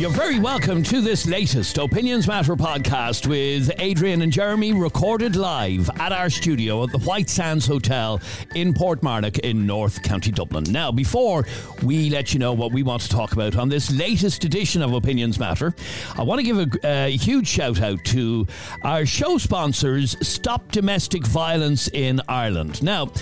You're very welcome to this latest Opinions Matter podcast with Adrian and Jeremy, recorded live at our studio at the White Sands Hotel in Portmarnock in North County Dublin. Now, before we let you know what we want to talk about on this latest edition of Opinions Matter, I want to give a, a uh, huge shout out to our show sponsors, Stop Domestic Violence in Ireland. Now,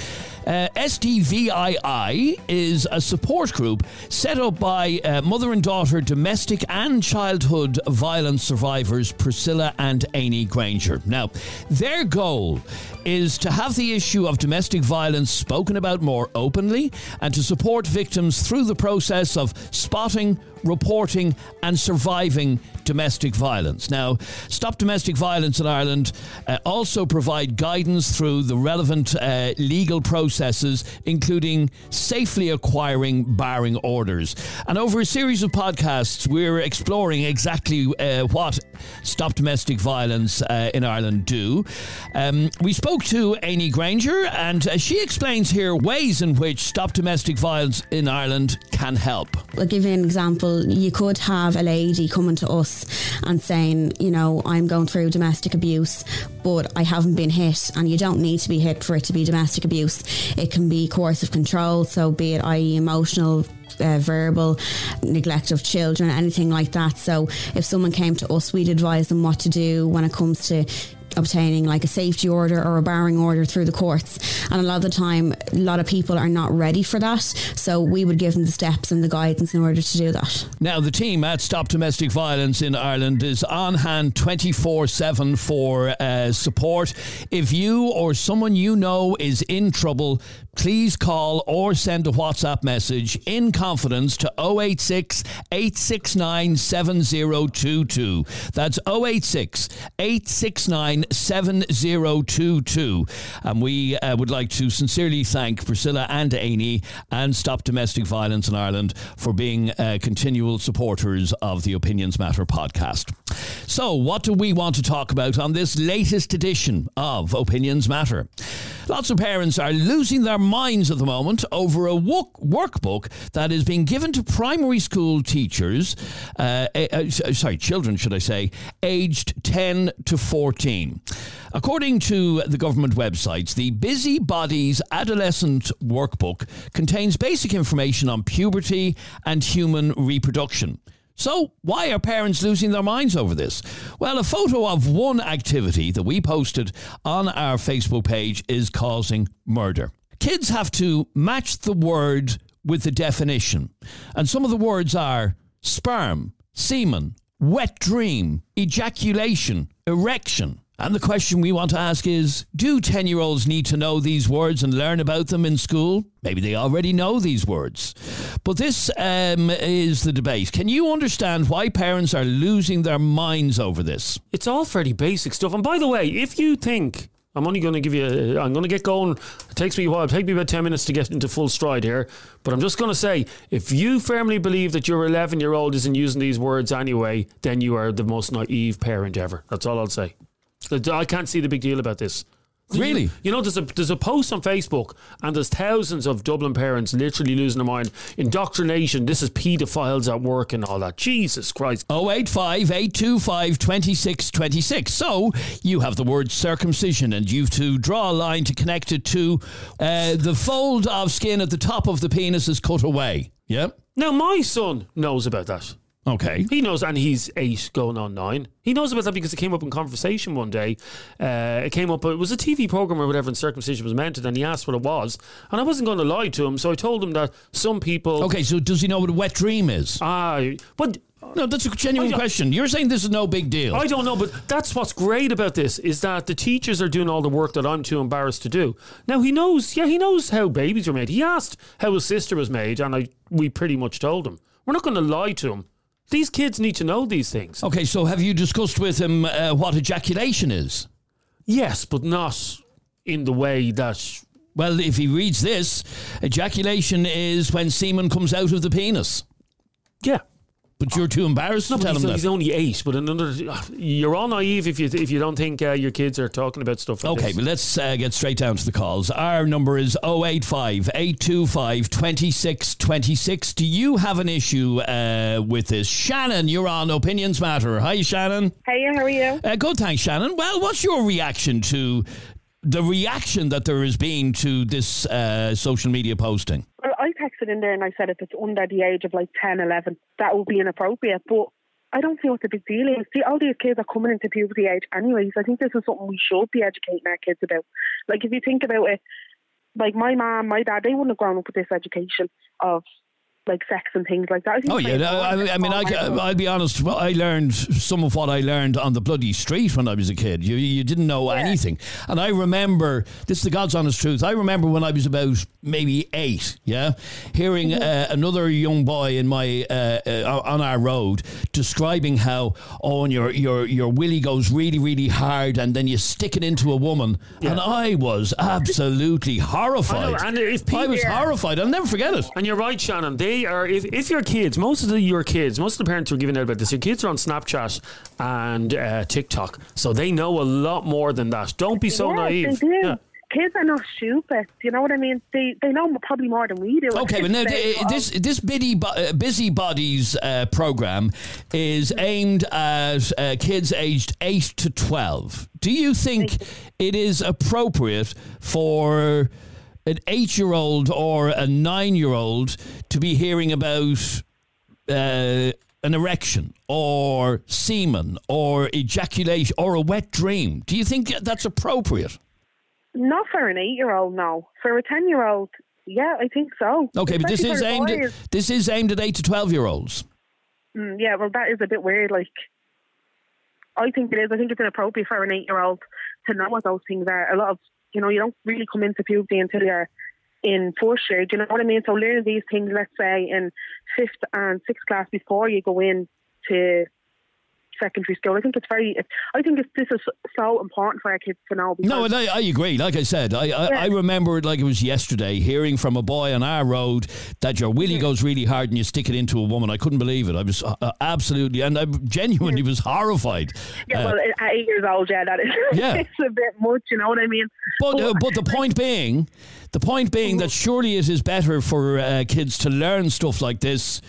uh, SDVII is a support group set up by uh, mother and daughter domestic and childhood violence survivors Priscilla and Amy Granger. Now, their goal is to have the issue of domestic violence spoken about more openly and to support victims through the process of spotting, reporting, and surviving domestic violence. Now, Stop Domestic Violence in Ireland uh, also provide guidance through the relevant uh, legal processes, including safely acquiring barring orders. And over a series of podcasts, we're exploring exactly uh, what Stop Domestic Violence uh, in Ireland do. Um, we spoke to Amy Granger, and uh, she explains here ways in which Stop Domestic Violence in Ireland can help. I'll give you an example. You could have a lady coming to us and saying, you know, I'm going through domestic abuse, but I haven't been hit. And you don't need to be hit for it to be domestic abuse. It can be coercive control, so be it, i.e., emotional uh, verbal neglect of children, anything like that. So if someone came to us, we'd advise them what to do when it comes to obtaining like a safety order or a barring order through the courts. And a lot of the time, a lot of people are not ready for that. So we would give them the steps and the guidance in order to do that. Now, the team at Stop Domestic Violence in Ireland is on hand 24 7 for uh, support. If you or someone you know is in trouble, please call or send a WhatsApp message in confidence to 086 869 7022. That's 086 869 7022. And we uh, would like to sincerely thank Priscilla and Amy and Stop Domestic Violence in Ireland for being uh, continual supporters of the Opinions Matter podcast. So, what do we want to talk about on this latest edition of Opinions Matter? Lots of parents are losing their minds at the moment over a work- workbook that is being given to primary school teachers, uh, uh, sorry, children, should I say, aged 10 to 14. According to the government websites, the Busy Bodies Adolescent Workbook contains basic information on puberty and human reproduction. So, why are parents losing their minds over this? Well, a photo of one activity that we posted on our Facebook page is causing murder. Kids have to match the word with the definition. And some of the words are sperm, semen, wet dream, ejaculation, erection. And the question we want to ask is Do 10 year olds need to know these words and learn about them in school? Maybe they already know these words. But this um, is the debate. Can you understand why parents are losing their minds over this? It's all fairly basic stuff. And by the way, if you think I'm only going to give you. I'm going to get going. It takes me a while. It take me about ten minutes to get into full stride here. But I'm just going to say, if you firmly believe that your 11 year old isn't using these words anyway, then you are the most naive parent ever. That's all I'll say. I can't see the big deal about this. Really? You, you know, there's a there's a post on Facebook, and there's thousands of Dublin parents literally losing their mind. Indoctrination. This is paedophiles at work and all that. Jesus Christ. 085 825 2626. So you have the word circumcision, and you've to draw a line to connect it to uh, the fold of skin at the top of the penis is cut away. Yep. Now my son knows about that. Okay. He knows, and he's eight going on nine. He knows about that because it came up in conversation one day. Uh, it came up, it was a TV program or whatever, and circumcision was mentioned, and he asked what it was. And I wasn't going to lie to him, so I told him that some people. Okay, so does he know what a wet dream is? Ah, but. No, that's a genuine question. You're saying this is no big deal. I don't know, but that's what's great about this is that the teachers are doing all the work that I'm too embarrassed to do. Now he knows, yeah, he knows how babies are made. He asked how his sister was made, and I we pretty much told him. We're not going to lie to him. These kids need to know these things. Okay, so have you discussed with him uh, what ejaculation is? Yes, but not in the way that. Well, if he reads this, ejaculation is when semen comes out of the penis. Yeah. But you're too embarrassed No, to tell he's, them he's only eight. But another, you're all naive if you if you don't think uh, your kids are talking about stuff. Like that. Okay, this. but let's uh, get straight down to the calls. Our number is 085 825 2626. Do you have an issue uh, with this? Shannon, you're on Opinions Matter. Hi, Shannon. Hey, how are you? Uh, good, thanks, Shannon. Well, what's your reaction to the reaction that there has been to this uh, social media posting? Well, I texted in there and I said if it's under the age of like 10, 11, that would be inappropriate. But I don't see what the big deal is. See, all these kids are coming into puberty age anyways. I think this is something we should be educating our kids about. Like, if you think about it, like my mom, my dad, they wouldn't have grown up with this education of like sex and things like that. I think Oh yeah, very no, I, I mean, I, I'll be honest. well, I learned some of what I learned on the bloody street when I was a kid. You you didn't know anything, and I remember this is the God's honest truth. I remember when I was about maybe eight, yeah, hearing Mm-hmm. uh, another young boy in my uh, uh, on our road describing how oh, and your your your willy goes really really hard, and then you stick it into a woman, and I was absolutely horrified. and if I people- was horrified. I'll never forget it. And you're right, Shannon. They are if, if your kids, most of the your kids, most of the parents who are giving out about this, your kids are on Snapchat and uh, TikTok, so they know a lot more than that. Don't be so yeah, naive. They do. Yeah. Kids are not stupid. You know what I mean? They they know probably more than we do. Okay, but now They- this this busy uh, busybodies uh, program is aimed at uh, kids aged eight to twelve. Do you think it is appropriate for an eight-year-old or a nine-year-old to be hearing about? Uh, an erection or semen or ejaculation or a wet dream. Do you think that's appropriate? Not for an eight-year-old, no. For a ten-year-old, yeah, I think so. Okay, but this is aimed at, this is aimed at eight to twelve year olds. Mm, yeah, well, that is a bit weird. Like, I think it is. I think it's inappropriate for an eight-year-old to know what those things are. A lot of, you know, you don't really come into puberty until you're in fourth year. Do you know what I mean? So learning these things, let's say in fifth and sixth class before you go in to secondary school, I think it's very. I think it's, this is so important for our kids to know. No, and I, I agree. Like I said, I, I, I remember it like it was yesterday, hearing from a boy on our road that your willy goes really hard and you stick it into a woman. I couldn't believe it. I was uh, absolutely, and I genuinely was horrified. yeah, Uh, well, at eight years old, yeah, that is. Yeah. it's a bit much. You know what I mean? but uh, but the point being, the point being that surely it is better for uh, kids to learn stuff like this.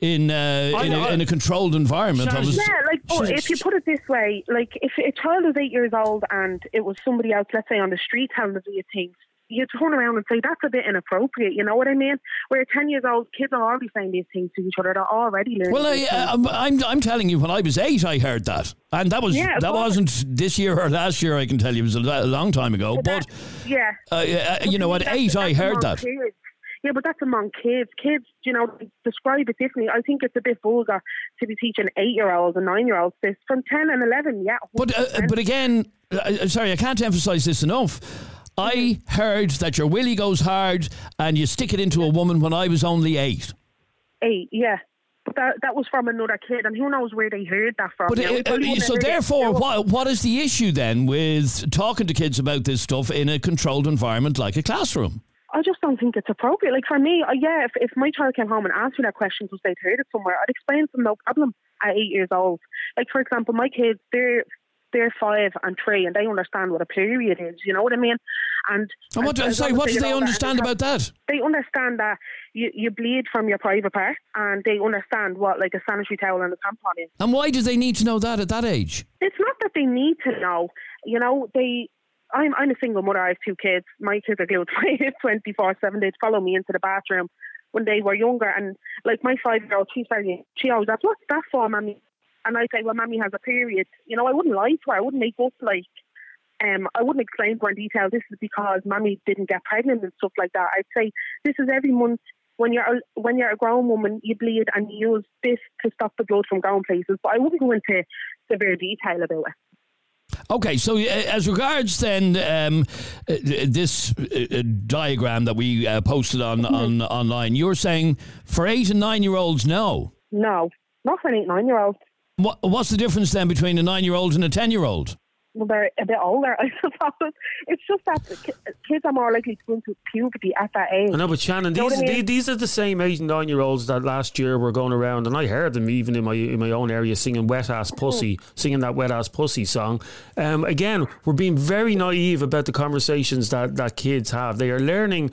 In uh, in, a, in a controlled environment, I was, Yeah, like but if you put it this way, like if a child is eight years old and it was somebody else, let's say on the street telling them these things, you turn around and say that's a bit inappropriate. You know what I mean? Where ten years old, kids are already saying these things to each other. They're already learning. Well, these I, I'm, I'm I'm telling you, when I was eight, I heard that, and that was yeah, that course. wasn't this year or last year. I can tell you, it was a, long time ago. But that- yeah, uh, uh, you know, at That's- eight, I that's heard that. Kids. Yeah, but that's among kids. Kids, you know, describe it differently. I think it's a bit vulgar to be teaching eight-year-olds and nine-year-olds this from ten and eleven. Yeah, But uh, 100%. but again, uh, uh, sorry, I can't emphasize this enough. I heard that your willy goes hard and you stick it into a woman when I was only eight. eight, yeah. But that that was from another kid, and who knows where they heard that from? But you know, we uh, uh, so heard it therefore, what what is the issue then with talking to kids about this stuff in a controlled environment like a classroom? I just don't think it's appropriate. Like for me, uh, yeah, if, if my child came home and asked me that question because they'd heard it somewhere, I'd explain to them no problem at eight years old. Like for example, my kids, they're they're five and three, and they understand what a period is. You know what I mean? And And what, sorry, what do they that, understand about that? They understand that you, you bleed from your private part, and they understand what like a sanitary towel and a tampon is. And why do they need to know that at that age? It's not that they need to know. You know, they. I'm I'm a single mother. I have two kids. My kids are glued to my hip 24 seven. They'd follow me into the bathroom when they were younger, and like my five year old, she's very. She always asks, "What's that for, mommy?" And I say, "Well, mommy has a period." You know, I wouldn't lie to her. I wouldn't make up like. Um, I wouldn't explain her in detail. This is because mommy didn't get pregnant and stuff like that. I'd say this is every month when you're when you're a grown woman, you bleed and you use this to stop the blood from going places. But I wouldn't go into severe detail about it. Okay, so uh, as regards then um, uh, this uh, diagram that we posted on, on online, you're saying for eight and nine year olds, no. No, not for an eight, nine year old. What, what's the difference then between a nine year old and a ten year old? When they're a bit older, I suppose. It's just that kids are more likely to go into puberty at that age. I know, but Shannon, You know these, I mean? these are the same eight and nine year olds that last year were going around, and I heard them even in my in my own area singing "Wet Ass Pussy," singing that "Wet Ass Pussy" song. Um, again, we're being very naive about the conversations that that kids have. They are learning.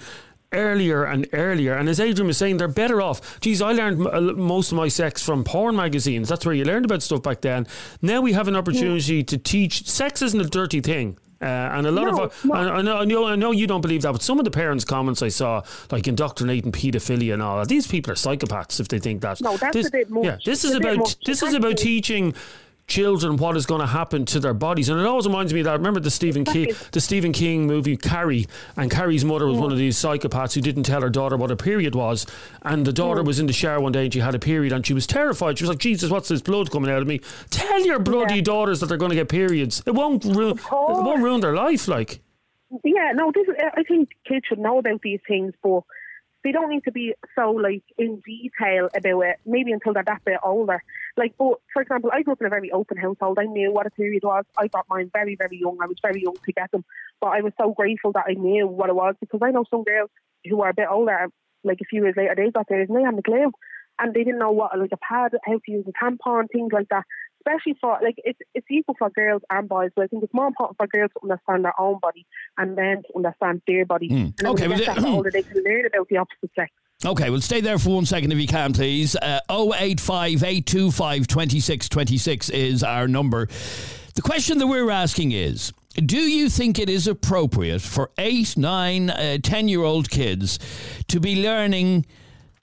Earlier and earlier, and as Adrian was saying, they're better off. Geez, I learned m- uh, most of my sex from porn magazines. That's where you learned about stuff back then. Now we have an opportunity to teach. Sex isn't a dirty thing. Uh, and a lot No, of, no. I, I know, I know, I know you don't believe that, but some of the parents' comments I saw, like indoctrinating paedophilia and all that, these people are psychopaths if they think that. No, that's this, a bit much. Yeah, this It's is about this is about teaching children what is going to happen to their bodies, and it always reminds me of that. Remember the Stephen King, the Stephen King movie Carrie, and Carrie's mother was one of these psychopaths who didn't tell her daughter what a period was, and the daughter was in the shower one day and she had a period and she was terrified. She was like, "Jesus, what's this blood coming out of me?" Tell your bloody Yeah. daughters that they're going to get periods. It won't ruin. It won't ruin their life. Like. Yeah, no, this I think kids should know about these things, but they don't need to be so like in detail about it. Maybe until they're that bit older. Like, but for example, I grew up in a very open household. I knew what a period was. I got mine very, very young. I was very young to get them, but I was so grateful that I knew what it was because I know some girls who are a bit older, like a few years later, they got theirs and they hadn't a clue, and they didn't know what like a pad, how to use a tampon, things like that. Especially for like it's it's equal for girls and boys, but I think it's more important for girls to understand their own body and men to understand their body. And then Okay, well, get that older, they can learn about the opposite sex. Okay, well, stay there for one second if you can, please. Uh, 085 825 2626 is our number. The question that we're asking is Do you think it is appropriate for 8, 9, uh, 10 year old kids to be learning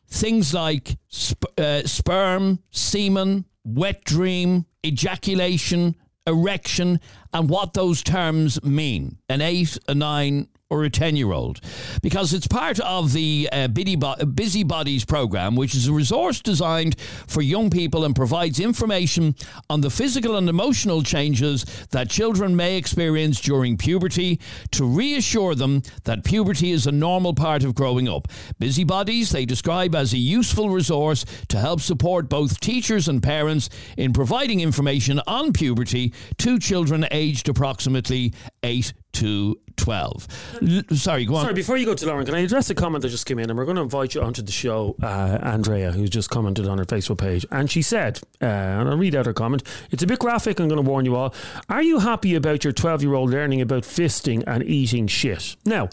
things like sp- uh, sperm, semen, wet dream, ejaculation, erection, and what those terms mean? An 8, a 9, or a 10 year old because it's part of the uh, Busy Busy Bodies program, which is a resource designed for young people and provides information on the physical and emotional changes that children may experience during puberty to reassure them that puberty is a normal part of growing up. Busy Bodies they describe as a useful resource to help support both teachers and parents in providing information on puberty to children aged approximately 8 to 12. L- sorry, go on. Sorry, before you go to Lauren, can I address a comment that just came in? And we're going to invite you onto the show, uh, Andrea, who's just commented on her Facebook page. And she said, uh, and I'll read out her comment it's a bit graphic, I'm going to warn you all. Are you happy about your 12 year old learning about fisting and eating shit? Now,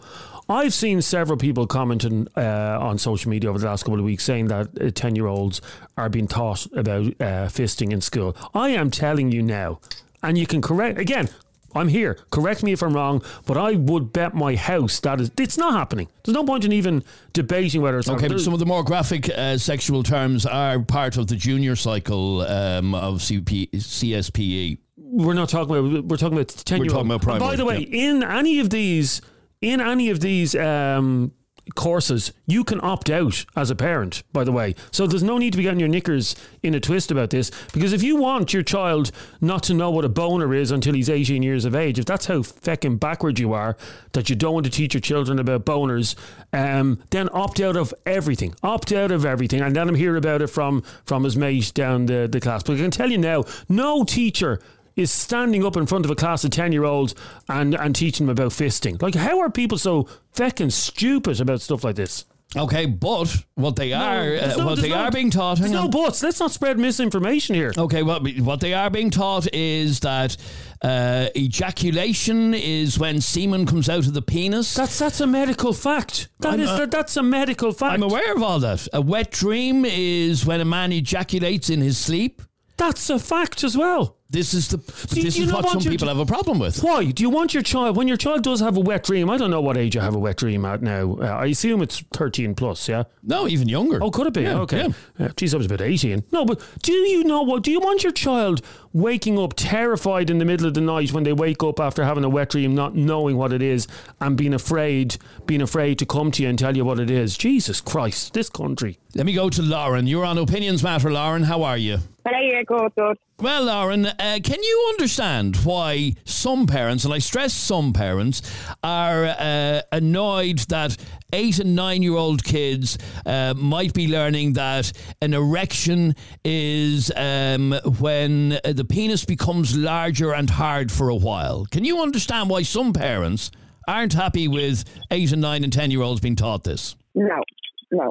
I've seen several people commenting uh, on social media over the last couple of weeks saying that 10 year olds are being taught about uh, fisting in school. I am telling you now, and you can correct, again, I'm here. Correct me if I'm wrong, but I would bet my house that is it's not happening. There's no point in even debating whether it's Okay, happening. but some of the more graphic uh, sexual terms are part of the junior cycle um, of CP, CSPE. we're not talking about we're talking about 10 We're talking about And by the way, in any of these in any of these um, courses, you can opt out as a parent, by the way. So there's no need to be getting your knickers in a twist about this because if you want your child not to know what a boner is until he's 18 years of age, if that's how feckin' backward you are, that you don't want to teach your children about boners, um, then opt out of everything. Opt out of everything and let him hear about it from, from his mate down the, the class. But I can tell you now, no teacher is standing up in front of a class of 10 year olds and, and teaching them about fisting. Like, how are people so feckin' stupid about stuff like this? Okay, but what they are, there's uh, what they no- are being taught. There's no buts. Let's not spread misinformation here. Okay, well, what they are being taught is that uh, ejaculation is when semen comes out of the penis. That's that's a medical fact. That I'm, is uh, that, that's a medical fact. I'm aware of all that. A wet dream is when a man ejaculates in his sleep. That's a fact as well. This is the. But Do this you is what some your people have a problem with. Why do you want your child when your child does have a wet dream? I don't know what age you have a wet dream at now. Uh, I assume it's thirteen plus. Yeah. No, even younger. Oh, could it be? Yeah, okay. yeah. Uh, geez, I was about 18. No, but do you know what? Do you want your child waking up terrified in the middle of the night when they wake up after having a wet dream, not knowing what it is, and being afraid, being afraid to come to you and tell you what it is? Jesus Christ, this country. Let me go to Lauren. You're on Opinions Matter, Lauren. How are you? But good, good. Well, Lauren, uh, can you understand why some parents, and I stress some parents, are uh, annoyed that eight and nine year old kids uh, might be learning that an erection is um, when the penis becomes larger and hard for a while? Can you understand why some parents aren't happy with eight and nine and ten year olds being taught this? No, no.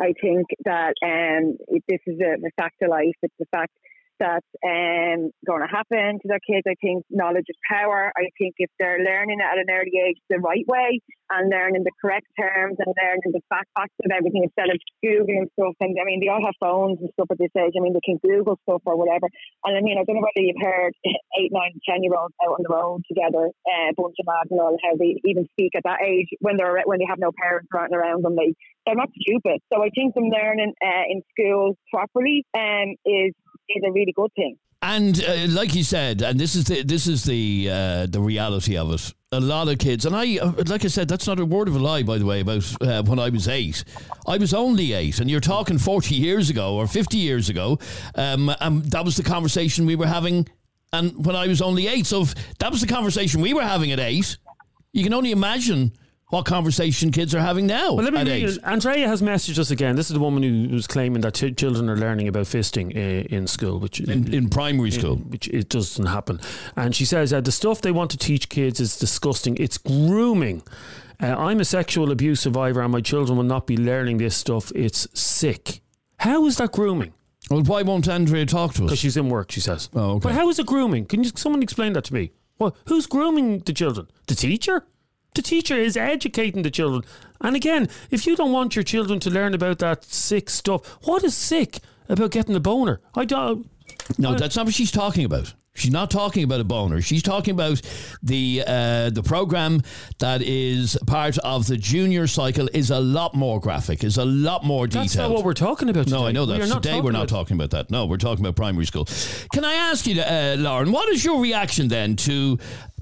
I think that um, this is a, a fact of life. It's a fact that's um, going to happen to their kids. I think knowledge is power. I think if they're learning at an early age the right way and learning the correct terms and learning the fact facts of everything instead of Googling stuff, and I mean, they all have phones and stuff at this age. I mean, they can Google stuff or whatever. And I mean, I don't know whether you've heard eight, nine, ten year olds out on the road together, uh, a bunch of lads and all, how they even speak at that age when they're when they have no parents around them. They they're not stupid. So I think them learning uh, in schools properly um, is is a really good thing. And uh, like you said, and this is the this is the uh, the reality of it. A lot of kids, and I, uh, like I said, that's not a word of a lie, by the way. About uh, when I was eight, I was only eight, and you're talking forty years ago or fifty years ago. Um, and that was the conversation we were having, and when I was only eight, so that was the conversation we were having at eight. You can only imagine what conversation kids are having now. Well, let me read eight. Andrea has messaged us again. This is the woman who was claiming that ch- children are learning about fisting uh, in school, which in, in primary school. which it doesn't happen. And she says uh, the stuff they want to teach kids is disgusting. It's grooming. Uh, I'm a sexual abuse survivor, and my children will not be learning this stuff. It's sick. How is that grooming? Well, why won't Andrea talk to us? Because she's in work, she says. Oh, okay. But how is it grooming? Can you, someone explain that to me? Well, who's grooming the children? The teacher? The teacher is educating the children. And again, if you don't want your children to learn about that sick stuff, what is sick about getting a boner? I don't. No, that's not what she's talking about. She's not talking about a boner. She's talking about the uh, the program that is part of the junior cycle is a lot more graphic, is a lot more detailed. That's not what we're talking about. No, today. I know We that. not Today we're not talking about that. No, we're talking about primary school. Can I ask you, uh, Lauren, what is your reaction then to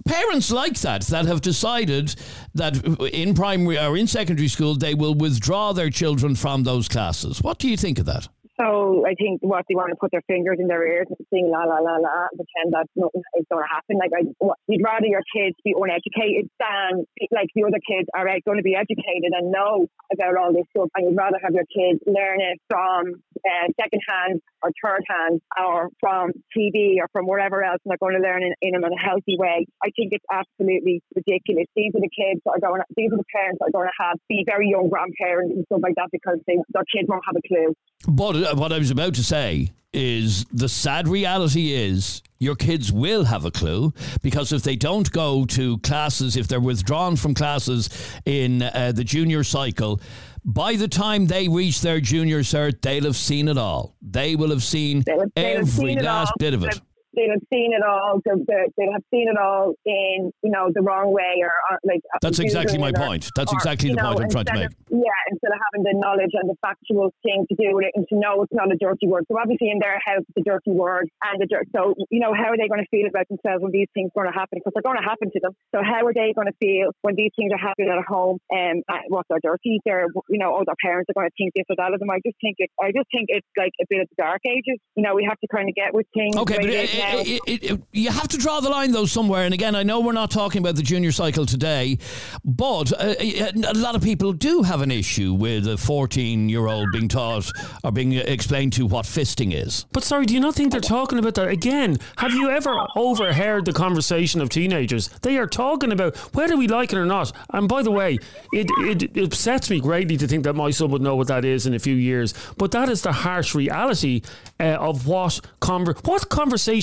parents like that that have decided that in primary or in secondary school they will withdraw their children from those classes? What do you think of that? So I think what they want to put their fingers in their ears and sing la la la la pretend that nothing is going to happen. Like I, what, you'd rather your kids be uneducated than like the other kids are going to be educated and know about all this stuff. And you'd rather have your kids learn it from uh, second hand or third hand or from TV or from wherever else, and they're going to learn in, in a healthy way. I think it's absolutely ridiculous. These are the kids that are going. To, these are the parents that are going to have be very young grandparents and stuff like that because they, their kids won't have a clue. But uh, what I was about to say is the sad reality is your kids will have a clue because if they don't go to classes, if they're withdrawn from classes in uh, the junior cycle, by the time they reach their junior cert, they'll have seen it all. They will have seen They'll have- they'll have every seen last bit of it. They'll have seen it all. They'll have seen it all in you know the wrong way or uh, like. uh, That's exactly my or- point. That's or, exactly the point I'm trying to make. of- yeah, instead of having the knowledge and the factual thing to do with it and to know it's not a dirty word. So obviously in their house it's a dirty word and the dirt. So you know how are they going to feel about themselves when these things are going to happen? Because they're going to happen to them. So how are they going to feel when these things are happening at home? Um, uh, what they're dirty? They're you know oh their parents are going to think this or that of them. I just think it. I just think it's like a bit of the dark ages. You know we have to kind of get with things. Okay, but it, it is now. it, it, it, you have to draw the line though somewhere. And again, I know we're not talking about the junior cycle today, but uh, a lot of people do have an issue with a 14 year old being taught or being explained to what fisting is. But sorry, do you not think they're talking about that again? Have you ever overheard the conversation of teenagers? They are talking about whether we like it or not. And by the way, it, it, it upsets me greatly to think that my son would know what that is in a few years. But that is the harsh reality uh, of what conver- what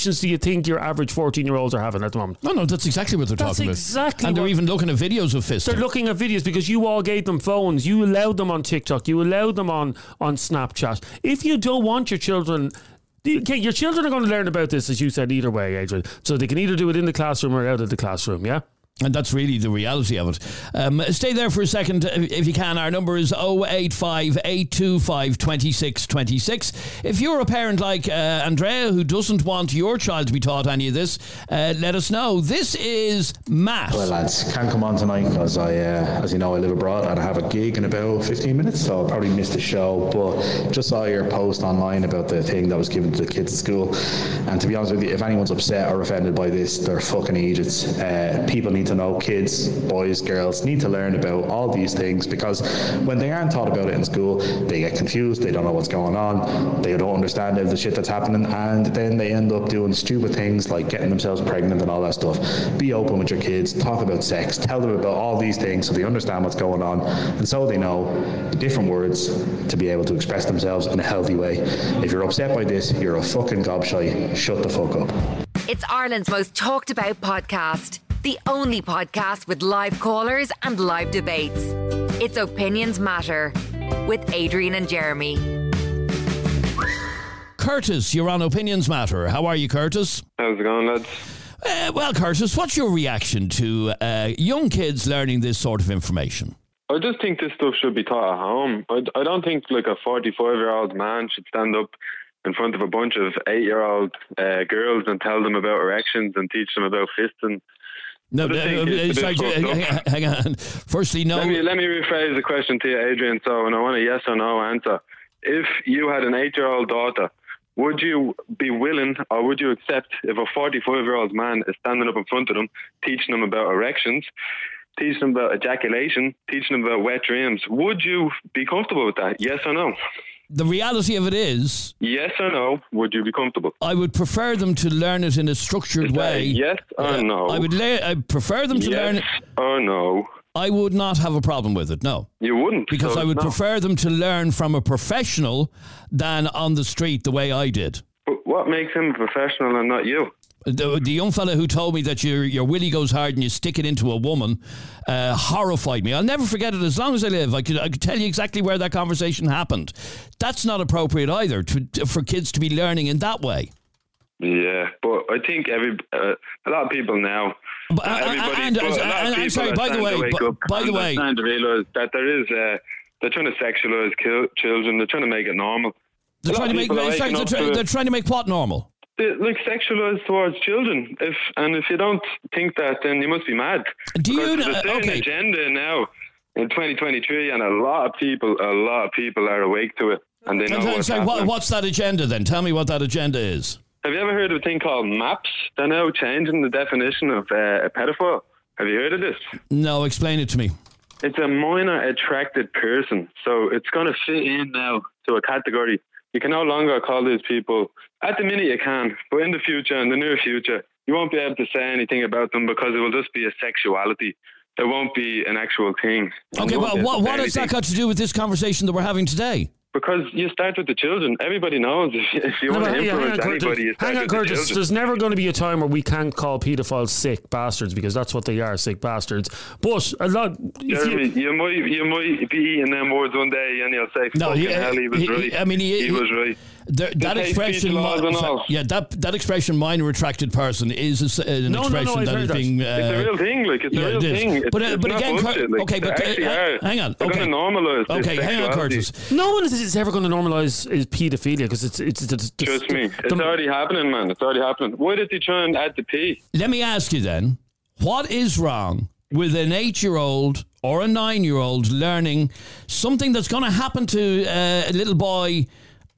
conversations do you think your average fourteen year olds are having at the moment? No, no, that's exactly what they're That's talking exactly about. And they're even looking at videos of fisting. They're looking at videos because you all gave them phones. You allowed them on TikTok. You allowed them on, on Snapchat. If you don't want your children. Okay, your children are going to learn about this, as you said, either way, Adrian. So they can either do it in the classroom or out of the classroom, yeah? And that's really the reality of it. Um, stay there for a second uh, if you can. Our number is 085 825 2626. If you're a parent like uh, Andrea who doesn't want your child to be taught any of this, uh, let us know. This is Matt. Well, lads, can't come on tonight because I, uh, as you know, I live abroad and I have a gig in about 15 minutes, so I'll probably miss the show. But just saw your post online about the thing that was given to the kids at school. And to be honest with you, if anyone's upset or offended by this, they're fucking idiots. Uh, people need to know, kids, boys, girls, need to learn about all these things because when they aren't taught about it in school, they get confused, they don't know what's going on, they don't understand the shit that's happening, and then they end up doing stupid things like getting themselves pregnant and all that stuff. Be open with your kids, talk about sex, tell them about all these things so they understand what's going on, and so they know different words to be able to express themselves in a healthy way. If you're upset by this, you're a fucking gobshite. Shut the fuck up. It's Ireland's most talked about podcast, the only podcast with live callers and live debates. It's Opinions Matter with Adrian and Jeremy. Curtis, you're on Opinions Matter. How are you, Curtis? How's it going, lads? Uh, well, Curtis, what's your reaction to uh, young kids learning this sort of information? I just think this stuff should be taught at home. I, I don't think like a 45 year old man should stand up in front of a bunch of eight year old uh, girls and tell them about erections and teach them about fisting. No, I just think uh, it's sorry, hang, hang on. Firstly, no. Let me let me rephrase the question to you, Adrian. So, and I want a yes or no answer. If you had an eight year old daughter, would you be willing or would you accept if a 45 year old man is standing up in front of them, teaching them about erections, teaching them about ejaculation, teaching them about wet dreams? Would you be comfortable with that? Yes or no? The reality of it is, Yes or no? Would you be comfortable? I would prefer them to learn it in a structured Is that a way. yes or Uh, no? I would. La- I prefer them to learn Yes it. or no? I would not have a problem with it. No. You wouldn't. Because so I would no. prefer them to learn from a professional than on the street the way I did. But what makes him a professional and not you? The, the young fella who told me that your your willy goes hard and you stick it into a woman uh, horrified me. I'll never forget it as long as I live. I could I could tell you exactly where that conversation happened. That's not appropriate either to, for kids to be learning in that way. Yeah, but I think every uh, a lot of people now. But, uh, everybody, and- but a lot of and- and- people sorry, by the way, but- by the way- they're to realise that there is uh, they're trying to sexualize kill, children. They're trying to make it normal. They're trying to make sorry, they're, try- they're trying to make what normal. Like sexualized towards children. If and if you don't think that, then you must be mad. Do you Because know- there's a certain okay. agenda now in 2023, and a lot of people, a lot of people are awake to it, and they know what's sorry, what, what's that agenda then? Tell me what that agenda is. Have you ever heard of a thing called MAPS? They're now changing the definition of uh, a pedophile. Have you heard of this? No, explain it to me. It's a minor attracted person. So it's going to fit in now to a category. You can no longer call these people, at the minute you can, but in the future, in the near future, you won't be able to say anything about them because it will just be a sexuality. It won't be an actual thing. Okay, You won't well, what, to what has that got to do with this conversation that we're having today? Because you start with the children. Everybody knows if, if you No, want but to hang on, influence Curtis. anybody, you start Hang on, with the Curtis. children. There's never going to be a time where we can't call paedophiles sick bastards because that's what they are, sick bastards. But uh, a lot. Jeremy, you, you, might you might be eating them words one day and you'll say, No, "Fucking he- hell, he was he- right." I mean, he- he- was right. There, that expression, speech laws and all. yeah, that that expression, minor attracted person, is a s an No, no, no, expression I've that heard is being. Uh, It's a real thing, like it's yeah, a real it is. thing. It's, But, uh, it's but not again, Cur- bullshit. like, okay, but, uh, actually uh, are. hang on, okay. going normalise Okay, hang on. Curtis. no one is, is ever going to normalise is paedophilia because it's it's, it's, it's Trust me, it's the- already happening, man. It's already happening. Why did they try and add the P? Let me ask you then, what is wrong with an eight-year-old or a nine-year-old learning something that's going to happen to uh, a little boy?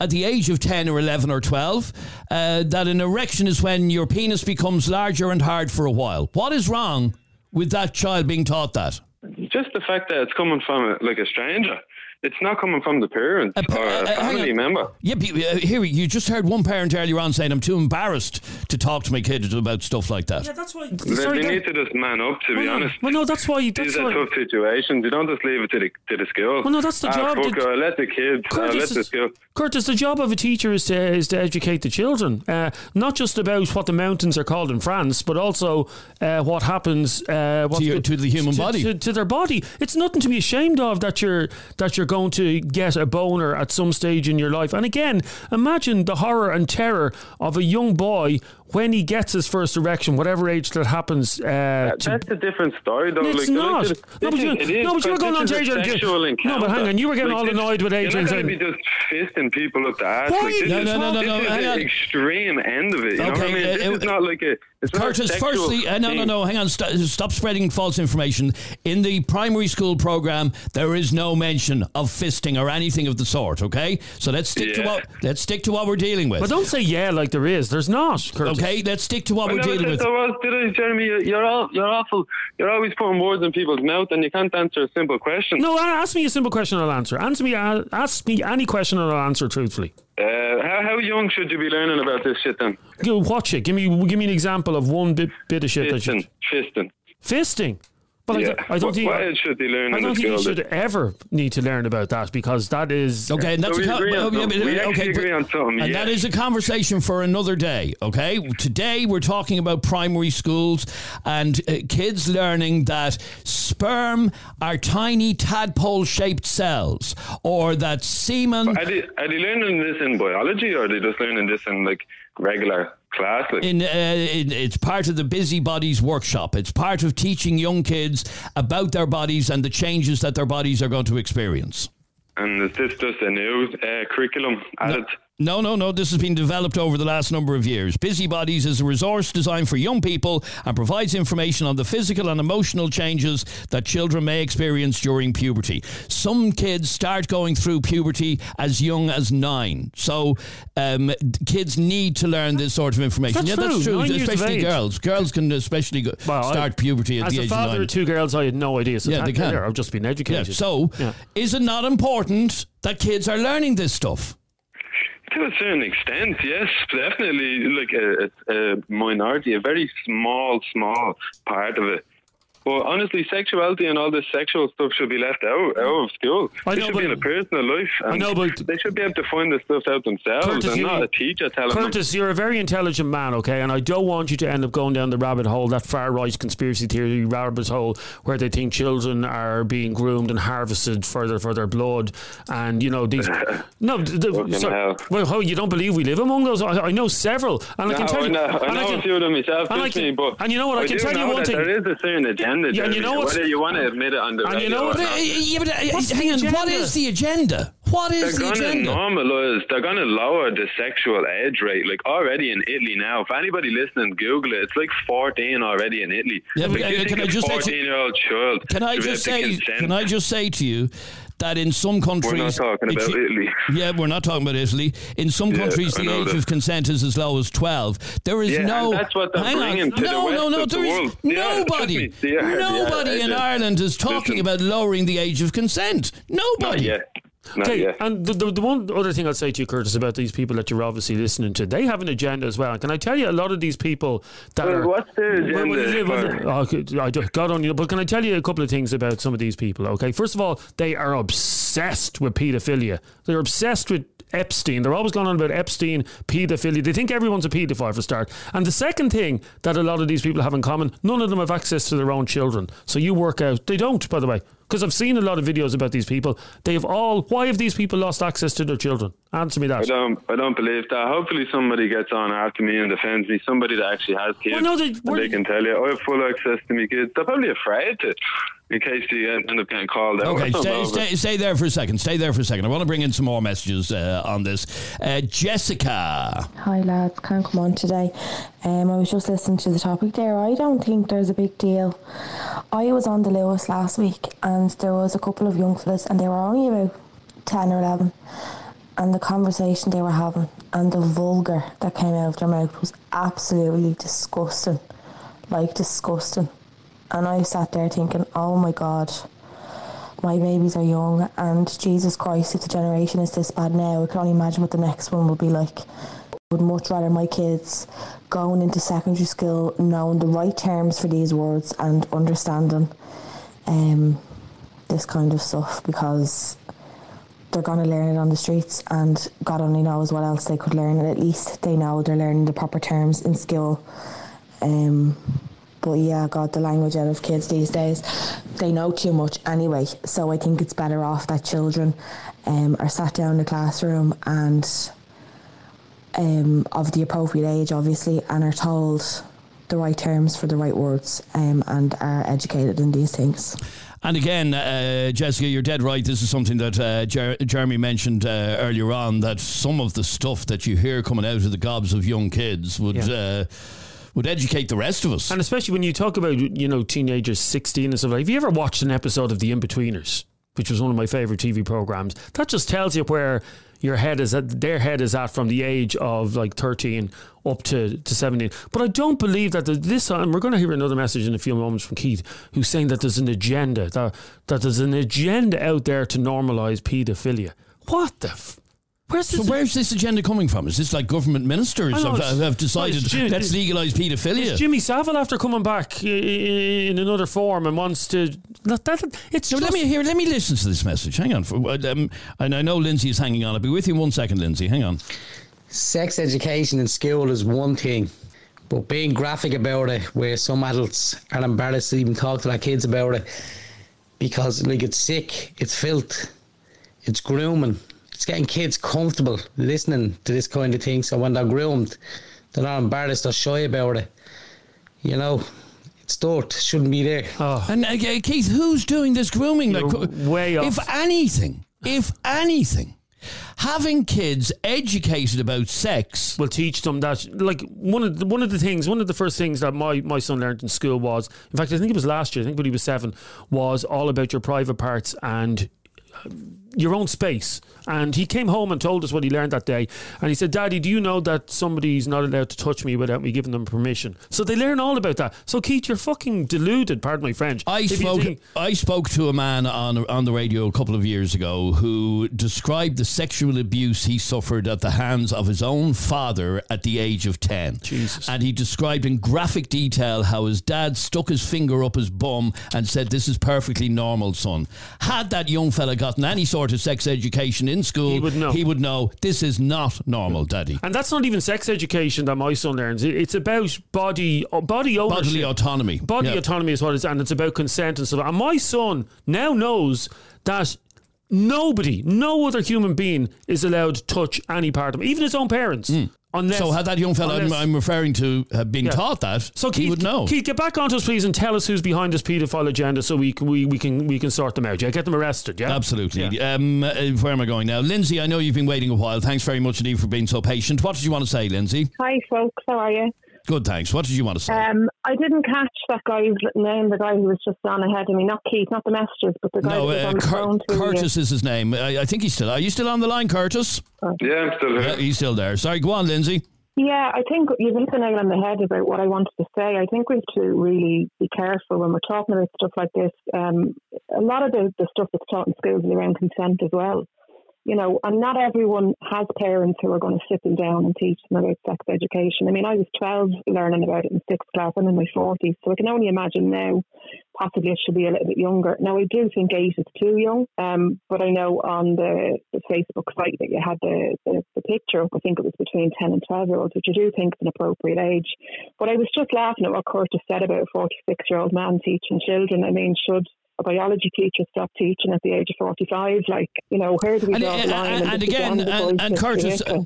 At the age of 10 or 11 or 12, uh, that an erection is when your penis becomes larger and hard for a while. What is wrong with that child being taught that? Just the fact that it's coming from a, like a stranger. It's not coming from the parents Uh, or uh, a family member. Yeah, but, uh, here you just heard one parent earlier on saying, "I'm too embarrassed to talk to my kids about stuff like that." Yeah, that's why. They, sorry, they need to just man up, to well, be no, honest. Well, no, that's why. That's These are why. tough situations. You don't just leave it to the to the school. Well, no, that's the ah, job. Fuck, The- uh, let the kids. Uh, let Curtis, the school. Curtis, the job of a teacher is to is to educate the children, uh, not just about what the mountains are called in France, but also uh, what happens uh, what To your- to the human to- body. to, to their body. It's nothing to be ashamed of that you're that you're going to get a boner at some stage in your life. And again, imagine the horror and terror of a young boy when he gets his first erection, whatever age that happens. Uh, to, That's a different story, though. it's like, not. This, no, but you, is, no, but you were going on this to Adrian. No, but hang on. You were getting Like, all annoyed with You're Adrian not going to be just fisting people up the ass. Why? Like, this No, is, no, no, no, this no, is the extreme end of it. You know what I Okay, mean? This uh, is not like a. It's Curtis, firstly, uh, no, no, no, hang on, st- stop spreading false information. In the primary school program, there is no mention of fisting or anything of the sort. Okay, so let's stick to what let's stick to what we're dealing with. But don't say yeah like there is. There's not. Curtis. Okay, let's stick to what I we're dealing with. there was, did I, Jeremy? You- You're all, you're awful. You're always putting words in people's mouth, and you can't answer a simple question. No, ask me a simple question. I'll answer. Answer me. Ask me any question, and I'll answer truthfully. Uh, how, how young should you be learning about this shit then? Watch it. Give me. Give me an example of one bit, bit of shit that you Fisting, fisting. Fisting. But I, Yeah. don't- I don't what, think. what age should they learn I don't think you school? should ever need to learn about that because that is Okay, and that's So we a agree on oh, yeah, something. but- okay, agree but- on something, and yeah. that is a conversation for another day. Okay, today we're talking about primary schools and uh, kids learning that sperm are tiny tadpole-shaped cells, or that semen. Are they, are they learning this in biology, or are they just learning this in like regular class? In, uh, in, it's part of the Busy Bodies workshop. It's part of teaching young kids about their bodies and the changes that their bodies are going to experience. and is this just a new uh, curriculum added? No, no, no. This has been developed over the last number of years. Busy Bodies is a resource designed for young people and provides information on the physical and emotional changes that children may experience during puberty. Some kids start going through puberty as young as nine. So um, kids need to learn this sort of information. That's yeah, that's true. true. Nine years of especially girls. Girls can especially go, Well, I- start puberty at the age of nine. As father of two girls, I had no idea. So Yeah, they can. I've just been Yeah, educated. so, Yeah. is it not important that kids are learning this stuff? To a certain extent, yes, definitely. Like a, a, minority, a very small, small part of it. But honestly, sexuality and all this sexual stuff should be left out, out of school. I It know, should be in a personal life. And I know, but- they should be able to find this stuff out themselves Curtis, and not a teacher telling them. Curtis, you're a very intelligent man, okay? And I don't want you to end up going down the rabbit hole, that far right conspiracy theory rabbit hole, where they think children are being groomed and harvested for their for their blood, and you know these. no, the, the- Fucking so- hell. well, how you don't believe we live among those? I, I know several, and I can No, tell I you. know, I know can- a few of them myself, and I can- me, and you know what? I, can do tell you one thing. There is a certain agenda, Yeah, and you know what's- whether you want to admit it on the And you radio know or what- not. Yeah, but uh, What's the hang on. What agenda? is the agenda? What is They're the going to agenda? normalise, they're going to lower the sexual age rate. Like already in Italy now, if anybody listening, Google it, it's like 14 already in Italy. Yeah, like, but, you uh, think can I a just say 14 year old child Can I just say? consent? Can I just say to you that in some countries, We're not talking about Italy. Yeah, we're not talking about Italy. In some Yeah, countries, the age that. of consent is as low as twelve. There is Yeah, no. that's what they're on. bringing to the no, west no, no. of the There is world. Yeah, nobody. me, they are, they are, nobody in. Ireland is talking Listen. about lowering the age of consent. Not Nobody. yet. Not Okay, yet. and the, the, the one other thing I'd say to you, Curtis, about these people that you're obviously listening to, they have an agenda as well. Can I tell you, a lot of these people that Well, are. what's their Well, well, well, oh, okay, I don't- God only, but can I tell you a couple of things about some of these people? Okay, first of all, they are obsessed with paedophilia. They're obsessed with Epstein. They're always going on about Epstein, paedophilia. They think everyone's a paedophile for a start. And the second thing that a lot of these people have in common, none of them have access to their own children. So you work out. They don't, by the way. Because I've seen a lot of videos about these people. They have all. Why have these people lost access to their children? Answer me that. I that. don't. I don't believe that. Hopefully, somebody gets on after me and defends me. Somebody that actually has kids. Well, no, they- and they can tell you, I have full access to my kids. They're probably afraid to, in case they end up getting called out. Okay, stay, stay, stay there for a second. Stay there for a second. I want to bring in some more messages uh, on this. Uh, Jessica. Hi lads, can't come on today. Um, I was just listening to the topic there. I don't think there's a big deal. I was on the Luas last week and there was a couple of young fellas and they were only about 10 or 11 and the conversation they were having and the vulgar that came out of their mouth was absolutely disgusting. Like disgusting. And I sat there thinking, oh my god, my babies are young and Jesus Christ, if the generation is this bad now, I can only imagine what the next one will be like. Would much rather my kids going into secondary school knowing the right terms for these words and understanding um, this kind of stuff because they're going to learn it on the streets and God only knows what else they could learn at least they know they're learning the proper terms in school. Um, but yeah, God, the language out of kids these days, they know too much anyway. So I think it's better off that children um, are sat down in the classroom and um, of the appropriate age, obviously, and are told the right terms for the right words um, and are educated in these things. And again, uh, Jessica, you're dead right. This is something that uh, Jer- Jeremy mentioned uh, earlier on that some of the stuff that you hear coming out of the gobs of young kids would. Yeah. Uh, would educate the rest of us. And especially when you talk about, you know, teenagers 16 and stuff like Have you ever watched an episode of The Inbetweeners, which was one of my favourite TV programmes? That just tells you where your head is at, their head is at from the age of like 13 up to, to 17. But I don't believe that the, this, and we're going to hear another message in a few moments from Keith, who's saying that there's an agenda, that, that there's an agenda out there to normalise paedophilia. What the f- Where's So this? where's this agenda coming from? Is this like government ministers know, have, have decided it's Jim- let's legalise paedophilia? Is Jimmy Savile after coming back i- i- in another form and wants to? That, that, it's So just, let me hear. Let me listen to this message. Hang on, for, um, and I know Lindsay is hanging on. I'll be with you in one second, Lindsay. Hang on. sex education in school is one thing, but being graphic about it, where some adults are embarrassed to even talk to their kids about it, because like it's sick, it's filth, it's grooming, it's getting kids comfortable listening to this kind of thing. So when they're groomed, they're not embarrassed or shy about it. You know, it's dirt, shouldn't be there. And uh, Keith, who's doing this grooming? You're Like, way off. If anything, if anything, having kids educated about sex. will teach them that like one of the, one of the things one of the first things that my, my son learned in school was in fact I think it was last year I think when he was seven was all about your private parts and uh, your own space and he came home and told us what he learned that day and he said daddy do you know that somebody's not allowed to touch me without me giving them permission so they learn all about that so Keith you're fucking deluded pardon my French I If spoke. think- I spoke to a man on on the radio a couple of years ago who described the sexual abuse he suffered at the hands of his own father at the age of ten. Jesus. And he described in graphic detail how his dad stuck his finger up his bum and said, "This is perfectly normal, son." Had that young fella gotten any sort of sex education in school, He would know. He would know this is not normal, daddy. and that's not even sex education that my son learns it's about body uh, body ownership Bodily autonomy. Body autonomy is what it's, and it's about consent and stuff. And my son now knows that nobody, no other human being is allowed to touch any part of him, even his own parents. Unless. So had that young fella I'm, I'm referring to have been Yeah. taught that, so he would know. Keith, get back onto us, please, and tell us who's behind this paedophile agenda, so we can we, we can we can sort them out. Yeah, get them arrested. Yeah, Absolutely. Yeah. Um, uh, where am I going now? Lindsay, I know you've been waiting a while. Thanks very much indeed for being so patient. What did you want to say, Lindsay? Hi, folks. How are you? Good, thanks. What did you want to say? Um, I didn't catch that guy's name, the guy who was just on ahead of me. Not Keith, not the messages, but the guy no, that was uh, on the Cur- phone to Curtis is his name. I, I think he's still. Are you still on the line, Curtis? Yeah, I'm still here. Yeah, he's still there. Sorry, go on, Lindsay. Yeah, I think you've hit the nail on the head about what I wanted to say. I think we have to really be careful when we're talking about stuff like this. Um, a lot of the, the stuff that's taught in schools is around consent as well. You know, and not everyone has parents who are going to sit them down and teach them about sex education. I mean, I was 12 learning about it in sixth class. I'm in my 40s, so I can only imagine now possibly it should be a little bit younger. Now, I do think eight is too young, um, but I know on the, the Facebook site that you had the, the, the picture I think it was between 10 and 12 year olds, which I do think is an appropriate age. But I was just laughing at what Curtis said about a 46 year old man teaching children. I mean, should a biology teacher stop teaching at the age of 45? Like, you know, where do we And, draw the and, line? and, and again, and, and Curtis, uh,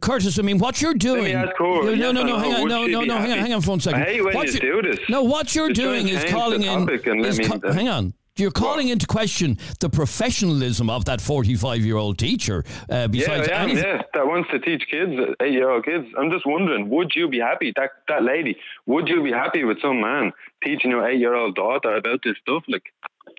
Curtis. I mean, what you're doing? ask her, no, no, no, no. no, Hang on, no, no, no. Hang on, hang on for one second. I hate when What you you- do this. No, what you're Just doing is calling in. topic and let is ca- hang on. You're calling into question the professionalism of that 45 year old teacher. Uh, Yeah, besides I am. Yeah, that wants to teach kids, eight-year-old kids. I'm just wondering, would you be happy? That that lady, would you be happy with some man teaching your eight-year-old daughter about this stuff? Like,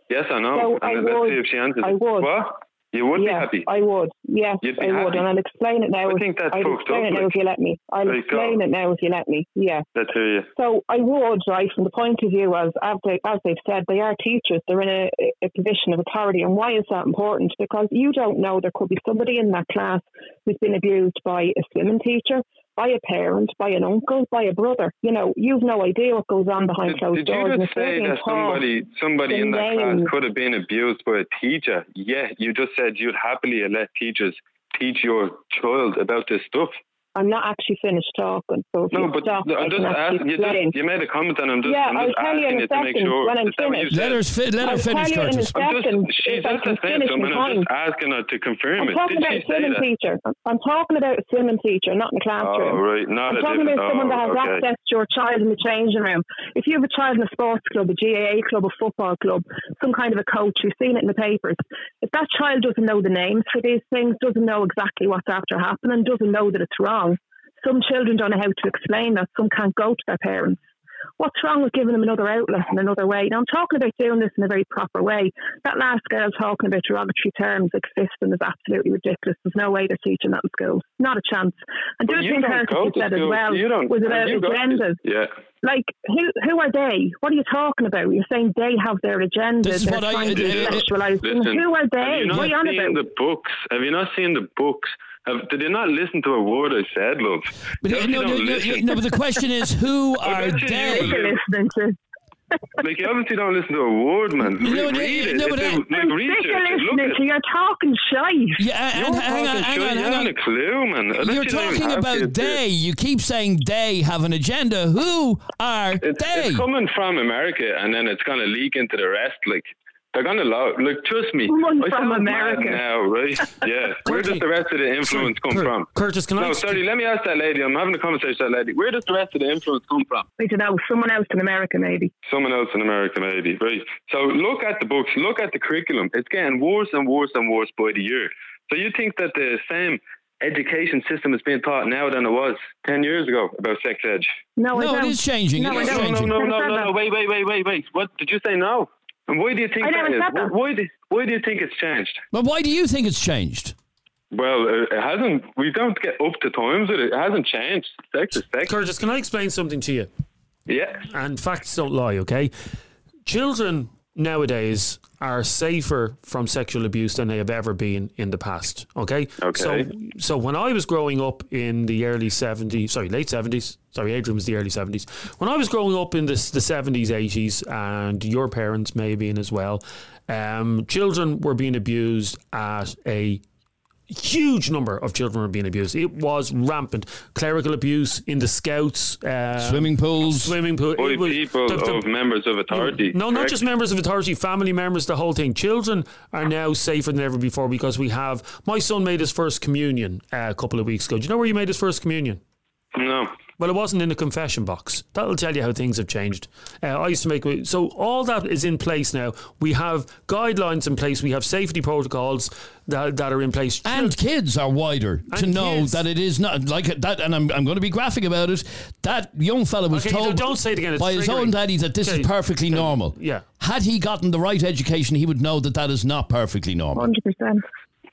yes or no? So and I let's would. see if she answers. I would. What? You would yes, be happy. I would. Yes, You'd be I would, and I'll explain it now. I if- think that's I'll explain it now like. if you let me. I'll go. explain it now if you let me. Yeah. Let's hear you. So I would, right, from the point of view as as, they, as they've said, they are teachers. They're in a, a position of authority, and why is that important? Because you don't know there could be somebody in that class who's been abused by a swimming teacher, by a parent, by an uncle, by a brother. You know, you've no idea what goes on behind Did, closed did you doors. and just say that somebody somebody in that class could have been abused by a teacher? Yeah, you just said you'd happily let teachers teach your child about this stuff. I'm not actually finished talking. So if No, you but stop, I I'm just asking. You, just, you made a comment and I'm just, Yeah, I'm I'll just tell you asking in a you to make second sure. when I'm Is that what you finished. Let her, fi- let her I'll finish, tell you in a Curtis. I'm just, she's if I at finish sentence my and I'm just asking her to confirm I'm it. talking Did about she a swimming that? teacher. I'm- I'm talking about a swimming teacher, not in the classroom. Oh, right. Not I'm a talking different. about someone that oh, has oh, okay. access to your child in the changing room. If you have a child in a sports club, a GAA club, a football club, some kind of a coach, you've seen it in the papers. If that child doesn't know the names for these things, doesn't know exactly what's after happening, doesn't know that it's wrong, some children don't know how to explain that. Some can't go to their parents. What's wrong with giving them another outlet and another way? Now, I'm talking about doing this in a very proper way. That last girl talking about derogatory terms like fisting is absolutely ridiculous. There's no way they're teaching that in schools. Not a chance. And But the other you thing don't Curtis go had to said as school. well You don't. was have about you got to- agendas. Yeah. Like, who who are they? What are you talking about? You're saying they have their agendas. This is They're what I- trying to uh, sexualize. them. Listen, Who are Have they? you not What are you on seen about? the books? Have you not seen the books? Have, did you not listen to a word I said, love? But, You uh, no, no, no, no, but the question is, who are they? listening to. Like you obviously don't listen to a word, man. You know, Read, no, read it. no, but, It's uh, like I'm research sick of it. Look listening at to you talking shite. Yeah, You're and, hang on, talking hang shit. on, You hang haven't on. a clue, man. I bet You're you don't even talking have about kids yet. they. You keep saying they have an agenda. Who are It's, they? it's coming from America, and then it's gonna leak into the rest. Like they're gonna allow. Like trust me, Someone I from America. now, right? Yeah. Where does the rest of the influence come Cur- from? Curtis, can I No, sorry. Let me ask that lady. I'm having a conversation with that lady. Where does the rest of the influence come from? I don't know. Someone else in America, maybe. Someone else in America, maybe. Right. So look at the books. Look at the curriculum. It's getting worse and worse and worse by the year. So you think that the same education system is being taught now than it was ten years ago about sex ed? No, I No, it is changing. No, It I is. No, no, changing. no, Never no, no, no. Wait, wait, wait, wait, wait. What did you say? No. And why do you think I that never is? Why do Why do you think it's changed? But why do you think it's changed? Well, uh, it hasn't. We don't get up to times with it. It hasn't changed. Sex is sex. Curtis, can I explain something to you? Yeah. And facts don't lie, okay? Children nowadays are safer from sexual abuse than they have ever been in the past, okay? Okay. So, so when I was growing up in the early 70s, sorry, late 70s, sorry, Adrian was the early 70s. When I was growing up in the, the 70s, 80s, and your parents may have been as well, um, children were being abused at a huge number of children were being abused. It was rampant. Clerical abuse in the scouts, uh, Swimming pools. swimming pool. It was- people the- the- of members of authority. no, not just members of authority, family members, the whole thing. Children are now safer than ever before because we have. My son made his first communion uh, a couple of weeks ago. Do you know where he made his first communion? No. Well, it wasn't in the confession box. That'll tell you how things have changed. Uh, I used to make so all that is in place now. We have guidelines in place. We have safety protocols that, that are in place. And kids are wider to And know kids. that it is not like that. And I'm, I'm going to be graphic about it. That young fella was Okay, told don't say it again, it's by his own daddy that this Okay, is perfectly normal. yeah. Had he gotten the right education, he would know that that is not perfectly normal. Hundred percent.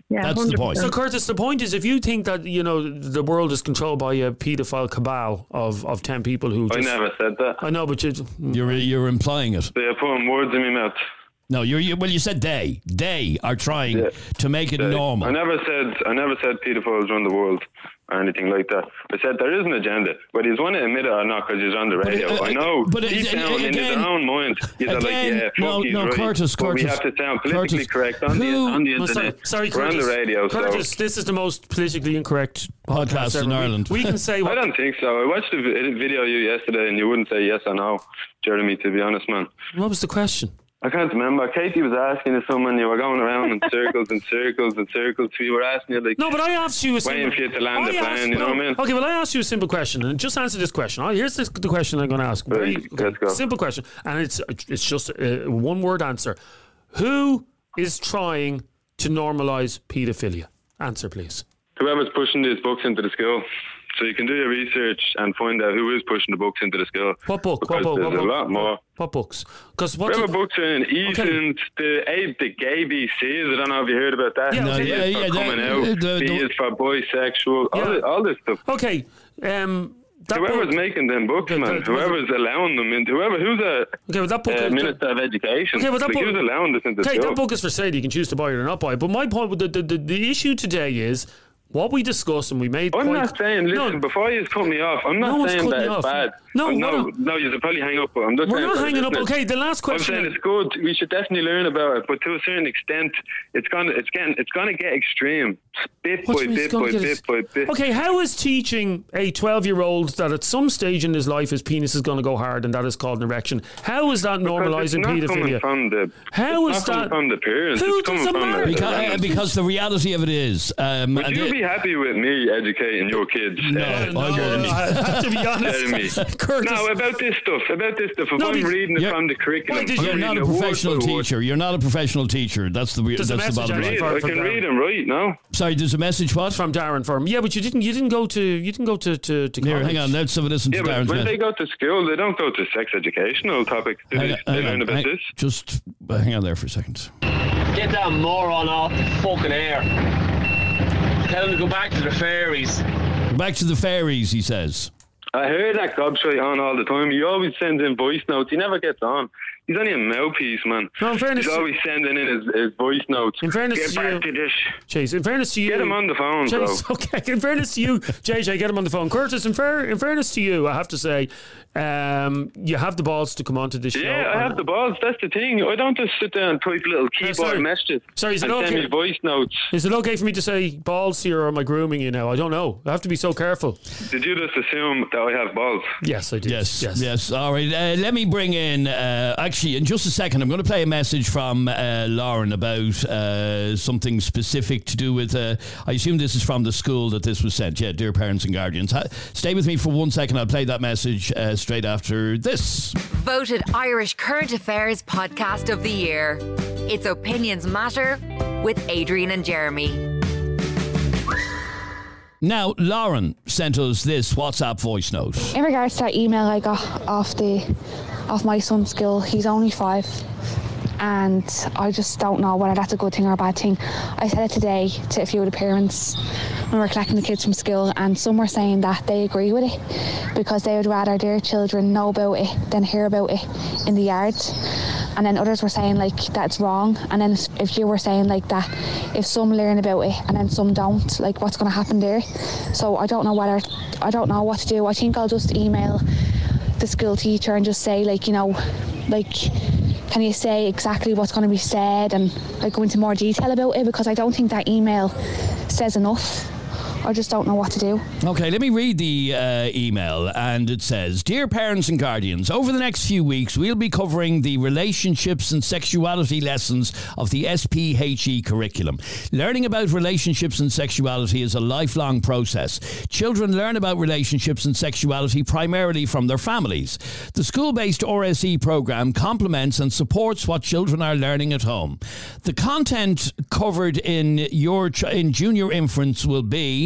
Yeah, That's the 100%. point. So, Curtis, the point is, if you think that you know the world is controlled by a paedophile cabal of, of ten people who I never said that. I know, but you, You're you're implying it. They are putting words in my mouth. No, you're you, well. You said they they are trying Yeah. to make it I normal. I never said I never said pedophiles run the world or anything like that. I said there is an agenda, whether he's want to admit it or not because he's on the radio. uh, I know, but deep it- down in his own mind, he's like, yeah, no, no, right. Curtis, but we have to sound politically Curtis, correct on the on the sorry, internet. sorry, We're Curtis. on the radio, Curtis, so. this is the most politically incorrect Podcast ever. in Ireland. We, can say I don't think so. I watched vi- video of you yesterday, and you wouldn't say yes or no, Jeremy. To be honest, man. What was the question? I can't remember. Katie was asking you someone. You were going around in circles and circles and circles. We were asking you like, No, but I asked you a simple. Waiting for you to land I the asked- plane, you know what I mean? Okay, well, I asked you a simple question, and just answer this question. Oh, here's this, the question I'm going to ask. Very Right, let's simple question, and it's it's just a one word answer. Who is trying to normalise paedophilia? Answer, please. whoever's pushing these books into the school. So you can do your research and find out who is pushing the books into the school. What book? What Because book? there's What a book? lot more. What books? Because what? Whatever books are in Ethan, the A, the gay BCs. I don't know if you heard about that. Yeah, B okay. yeah, yeah, coming the- out. the- B is for bisexual. All, Yeah. this, all this stuff. Okay. Um, that Whoever's book, making them books, Okay, man. but- Whoever's allowing them into whoever who's a okay, but that book. uh, minister of education. Okay, but that like, book- who's allowing this into Okay, school? that book is for sale. You can choose to buy it or not buy it. But my point, with the, the, the, the issue today is what we discussed and we made. I'm quite- not saying, listen, No, before you cut me off, I'm not one's saying that it's bad. No, no, no, you should probably hang up. I'm just We're not hanging up. Okay, the last question. I'm saying it's good. We should definitely learn about it, but to a certain extent, it's gonna, it's getting, it's gonna get extreme. Bit What by do you bit by bit by bit. Okay, how is teaching a 12 year old that at some stage in his life his penis is going to go hard and that is called an erection? How is that Because normalising it's not paedophilia? from the. How it's is not that- from the parents? Who it's does it matter? the- Because, uh, because the reality of it is, um, Would you it- be happy with me educating your kids? No, uh, I wouldn't. I to be honest. Jeremy. Curtis, No, about this stuff. About this stuff. If No, I'm reading it from the curriculum, Why did I'm you- you're not a reading it word professional teacher. You're not a professional teacher. That's the There's a that's the message bottom line. I can read them right now. Sorry, there's a message. What? from Darren Firm. Yeah, but you didn't. You didn't go to. You didn't go to to, to Here, college. hang on. Let's have a listen Yeah, to but Darren's when they go to school, they don't go to sex educational topics. Do Hang they, on, they hang learn on, about hang- this? Just uh, hang on there for a second. Get that moron off the fucking air. Tell him to go back to the fairies. Back to the fairies, he says. I heard that gobshite on all the time. He always sends in voice notes. He never gets on. He's only a mouthpiece, man. No, in fairness He's always sending in his, his voice notes. In fairness Get to you- to this. Chase, in fairness to you, Get him on the phone, bro. Chase, okay. In fairness to you, JJ, get him on the phone. Curtis, in fair, in fairness to you, I have to say, um, you have the balls to come onto this show. Yeah, I and- have the balls. That's the thing. I don't just sit there and type little keyboard sorry. messages Sorry, is it and send okay? me voice notes. Is it okay for me to say balls here, or am I grooming you now? I don't know. I have to be so careful. Did you just assume that I have balls? Yes, I did. Yes, yes, yes. All right. Uh, let me bring in. Uh, actually, in just a second, I'm going to play a message from uh, Lauren about uh, something specific to do with. Uh, I assume this is from the school that this was sent. Yeah, dear parents and guardians. Ha- stay with me for one second. I'll play that message uh, straight after this. Voted Irish Current Affairs Podcast of the Year. It's Opinions Matter with Adrian and Jeremy. Now, Lauren sent us this WhatsApp voice note. In regards to that email I got off the off my son's school, he's only five, and I just don't know whether that's a good thing or a bad thing. I said it today to a few of the parents when we were collecting the kids from school, and some were saying that they agree with it because they would rather their children know about it than hear about it in the yard. And then others were saying like that's wrong. And then if you were saying like that, if some learn about it and then some don't, like what's going to happen there? So I don't know whether I don't know what to do. I think I'll just email the school teacher and just say like you know, like can you say exactly what's going to be said and like go into more detail about it because I don't think that email says enough. I just don't know what to do. Okay, let me read the uh, email. And it says Dear parents and guardians, over the next few weeks, we'll be covering the relationships and sexuality lessons of the SPHE curriculum. Learning about relationships and sexuality is a lifelong process. Children learn about relationships and sexuality primarily from their families. The school based RSE program complements and supports what children are learning at home. The content covered in your in junior infants will be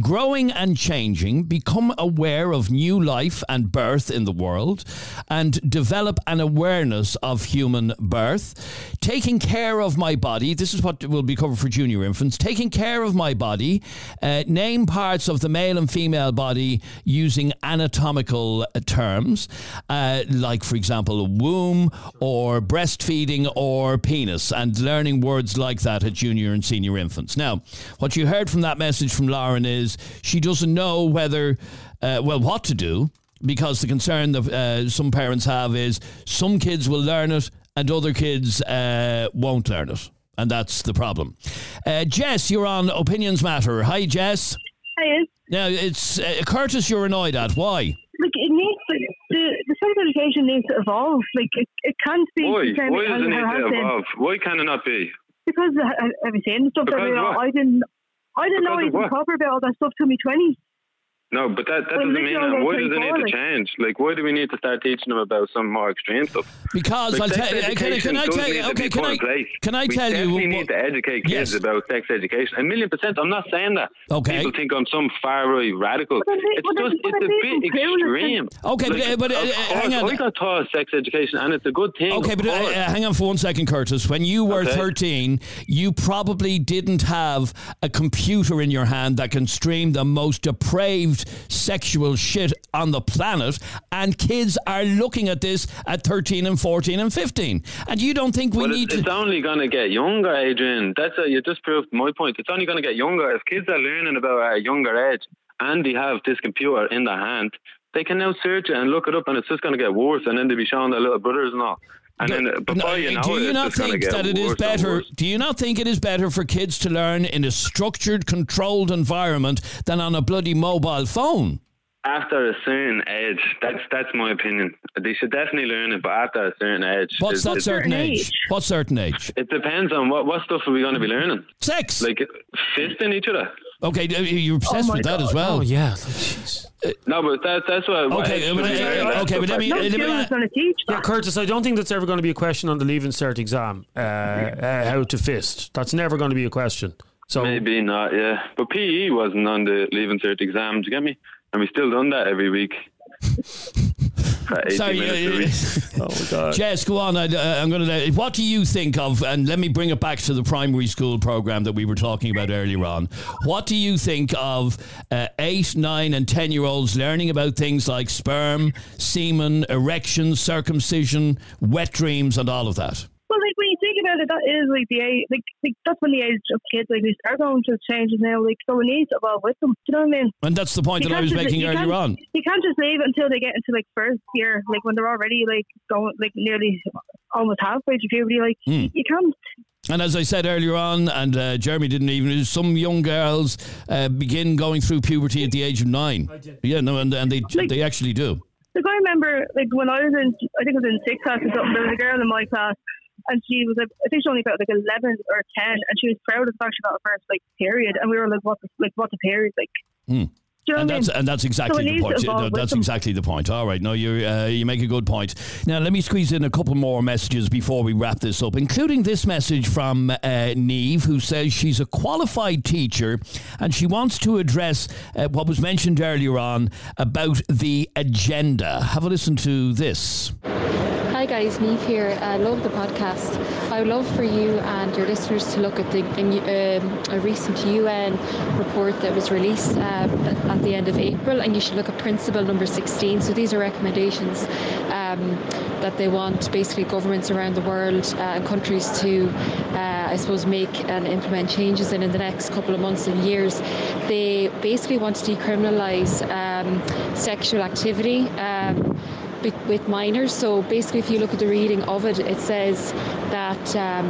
growing and changing, become aware of new life and birth in the world, and develop an awareness of human birth. Taking care of my body, this is what will be covered for junior infants. Taking care of my body, uh, name parts of the male and female body using anatomical terms, uh, like, for example, womb or breastfeeding or penis, and learning words like that at junior and senior infants. Now, what you heard from that message from Lauren is she doesn't know whether, uh, well, what to do because the concern that uh, some parents have is some kids will learn it and other kids uh, won't learn it. And that's the problem. Uh, Jess, you're on Opinions Matter. Hi, Jess. Hi. Now, it's uh, Curtis you're annoyed at. Why? Like it needs to, the the sex education needs to evolve. Like it, it can't be Why? the same Why does as it how need to evolve? Why can it not be? Because I, I was saying stuff that Because you know, what? I didn't I didn't know Because was in proper about all that stuff till me twenties. No, but that, that doesn't mean that. Why they're does it need to change? Like, why do we need to start teaching them about some more extreme stuff? Because like, I'll sex tell- you, can I- can I tell you- okay, can I- in place. can I we tell you definitely what- need to educate kids Yes. about sex education. A million percent. I'm not saying that. Okay. People think I'm some far right radical. It's but just then- but it's a bit extreme. Okay, but, Like, uh, but, uh, of uh, hang on. I got taught sex education, and it's a good thing. Okay, but uh, uh, hang on for one second, Curtis. When you were Okay. 13, you probably didn't have a computer in your hand that can stream the most depraved sexual shit on the planet, and kids are looking at this at 13 and 14 and 15. And you don't think we Well, need it's, to. it's only going to get younger, Adrian. That's a, you just proved my point. It's only going to get younger. If kids are learning about at a younger age and they have this computer in their hand, they can now search it and look it up, and it's just going to get worse. And then they'll be showing their little brothers and all. And then uh, before you know do you not think that it is better? Do you not think it is better for kids to learn in a structured, controlled environment than on a bloody mobile phone? After a certain age, that's that's my opinion. They should definitely learn it, but after a certain age. What's that certain age? What certain age? It depends on what, what stuff are we going to be learning. Sex. Like fisting each other. Okay, uh, you're obsessed with that as well. Oh yeah. No, but that, that's what. what Okay, it but, should be uh, okay, but let me- No let me- school going to teach Yeah, Curtis, I don't think that's ever going to be a question on the Leaving Cert exam. Uh, uh, how to fist? That's never going to be a question. So Maybe not, yeah. But PE wasn't on the Leaving Cert exam, do you get me? And we still done that every week. For 80 Sorry, minutes a uh, week. oh God. Jess, go on. I, uh, I'm going to. What do you think of? And let me bring it back to the primary school program that we were talking about earlier on. What do you think of uh, eight, nine, and ten year olds learning about things like sperm, semen, erection, circumcision, wet dreams, and all of that? Well, like when you think about it, that is like the age, like, like that's when the age of kids like they start going through changes now. Like so, we need to evolve with them. Do you know what I mean? And that's the point You that I was just- making earlier on. You can't just leave until they get into like first year, like when they're already like going like nearly almost halfway to puberty. Like Hmm. you can't. And as I said earlier on, and uh, Jeremy didn't even, some young girls uh, begin going through puberty at the age of nine. Yeah, no, and, and they they actually do. Like I remember, like when I was in, I think I was in sixth class or something. There was a girl in my class, and she was I think she only got like eleven or ten, and she was proud of the fact she got her first like period, and we were like, what, the, like what's a period like? Do you know and what I that's mean? and that's exactly it the point. No, that's them. exactly the point. All right, no, you uh, you make a good point. Now let me squeeze in a couple more messages before we wrap this up, including this message from uh, Neve, who says she's a qualified teacher and she wants to address uh, what was mentioned earlier on about the agenda. Have a listen to this. Hi guys, Neve here. I love the podcast. I would love for you and your listeners to look at the um, a recent UN report that was released um, at the end of April, and you should look at principle number 16. So these are recommendations um, that they want basically governments around the world uh, and countries to, uh, I suppose, make and implement changes in in the next couple of months and years. They basically want to decriminalise um, sexual activity. With- with minors. So basically, if you look at the reading of it, it says that um,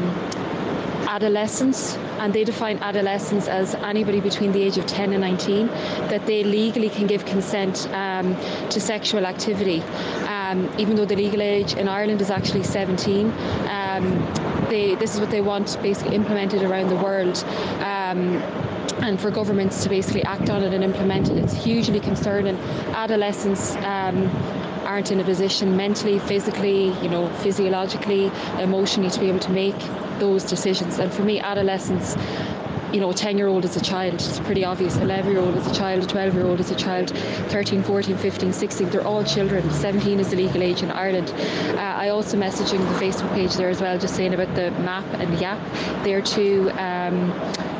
adolescents, and they define adolescents as anybody between the age of 10 and 19, that they legally can give consent um, to sexual activity. Um, even though the legal age in Ireland is actually 17, um, they, this is what they want basically implemented around the world. Um, and for governments to basically act on it and implement it, it's hugely concerning. Adolescents um, aren't in a position mentally, physically, you know, physiologically, emotionally to be able to make those decisions. And for me, adolescents, you know, a 10 year old is a child, it's pretty obvious. 11 year old is a child, a 12 year old is a child, 13, 14, 15, 16, they're all children. 17 is the legal age in Ireland. Uh, I also messaging the Facebook page there as well, just saying about the MAP and the YAP. They're two um,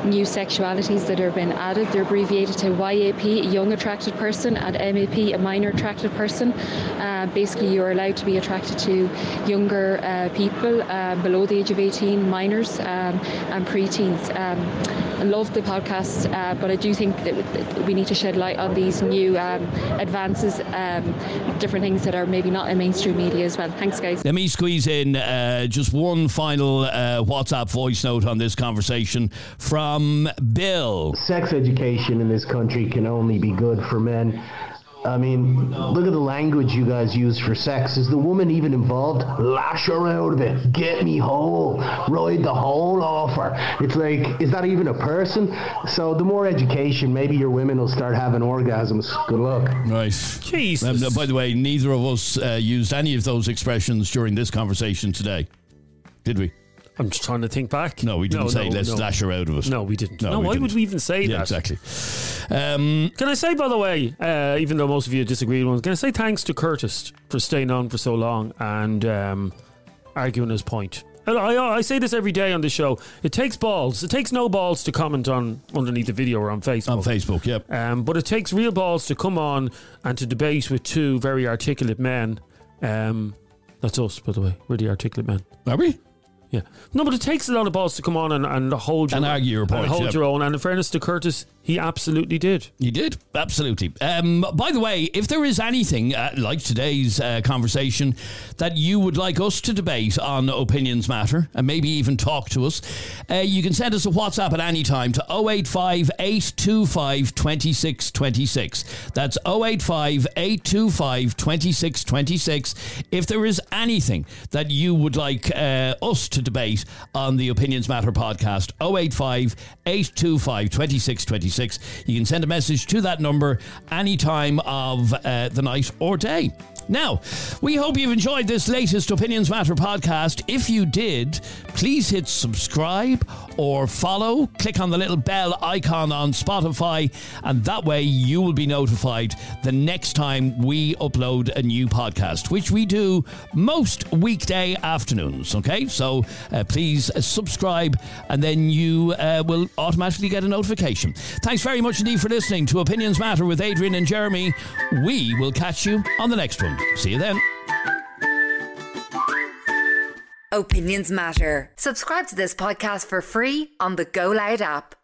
new sexualities that have been added. They're abbreviated to YAP, young attracted person, and MAP, a minor attracted person. Uh, basically, you're allowed to be attracted to younger uh, people uh, below the age of 18, minors, um, and preteens. Um, love the podcast, uh, but I do think that that we need to shed light on these new um, advances, um, different things that are maybe not in mainstream media as well. Thanks, guys. Let me squeeze in uh, just one final uh, WhatsApp voice note on this conversation from Bill. Sex education in this country can only be good for men. I mean, look at the language you guys use for sex. Is the woman even involved? Lash her out of it. Get me whole. Ride the whole off her. It's like, is that even a person? So the more education, maybe your women will start having orgasms. Good luck. Right. Jesus. Um, by the way, neither of us uh, used any of those expressions during this conversation today, did we? I'm just trying to think back. No, we didn't No, say no, let's no. lash her out of it. No, we didn't. No, why didn't. would we even say Yeah, that? exactly. Um, Can I say, by the way, uh, even though most of you disagreed, with me, can I say thanks to Curtis for staying on for so long and um, arguing his point? And I, I say this every day on the show. It takes balls. It takes no balls to comment on underneath the video or on Facebook. On Facebook, yep. Um, but it takes real balls to come on and to debate with two very articulate men. Um, that's us, by the way. We're the articulate men. Are we? Yeah. No, but it takes a lot of balls to come on and, and hold your, And argue your and point, hold yep. your own. And in fairness to Curtis, He absolutely did. He did, absolutely. Um, by the way, if there is anything uh, like today's uh, conversation that you would like us to debate on Opinions Matter and maybe even talk to us, uh, you can send us a WhatsApp at any time to 085 825 2626. That's 085 825 2626. If there is anything that you would like uh, us to debate on the Opinions Matter podcast, 085 825 2626. You can send a message to that number any time of uh, the night or day. Now, we hope you've enjoyed this latest Opinions Matter podcast. If you did, please hit subscribe or follow. Click on the little bell icon on Spotify, and that way you will be notified the next time we upload a new podcast, which we do most weekday afternoons. Okay, so uh, please subscribe, and then you uh, will automatically get a notification. Thanks very much indeed for listening to Opinions Matter with Adrian and Jeremy. We will catch you on the next one. See you then. Opinions matter. Subscribe to this podcast for free on the Go Loud app.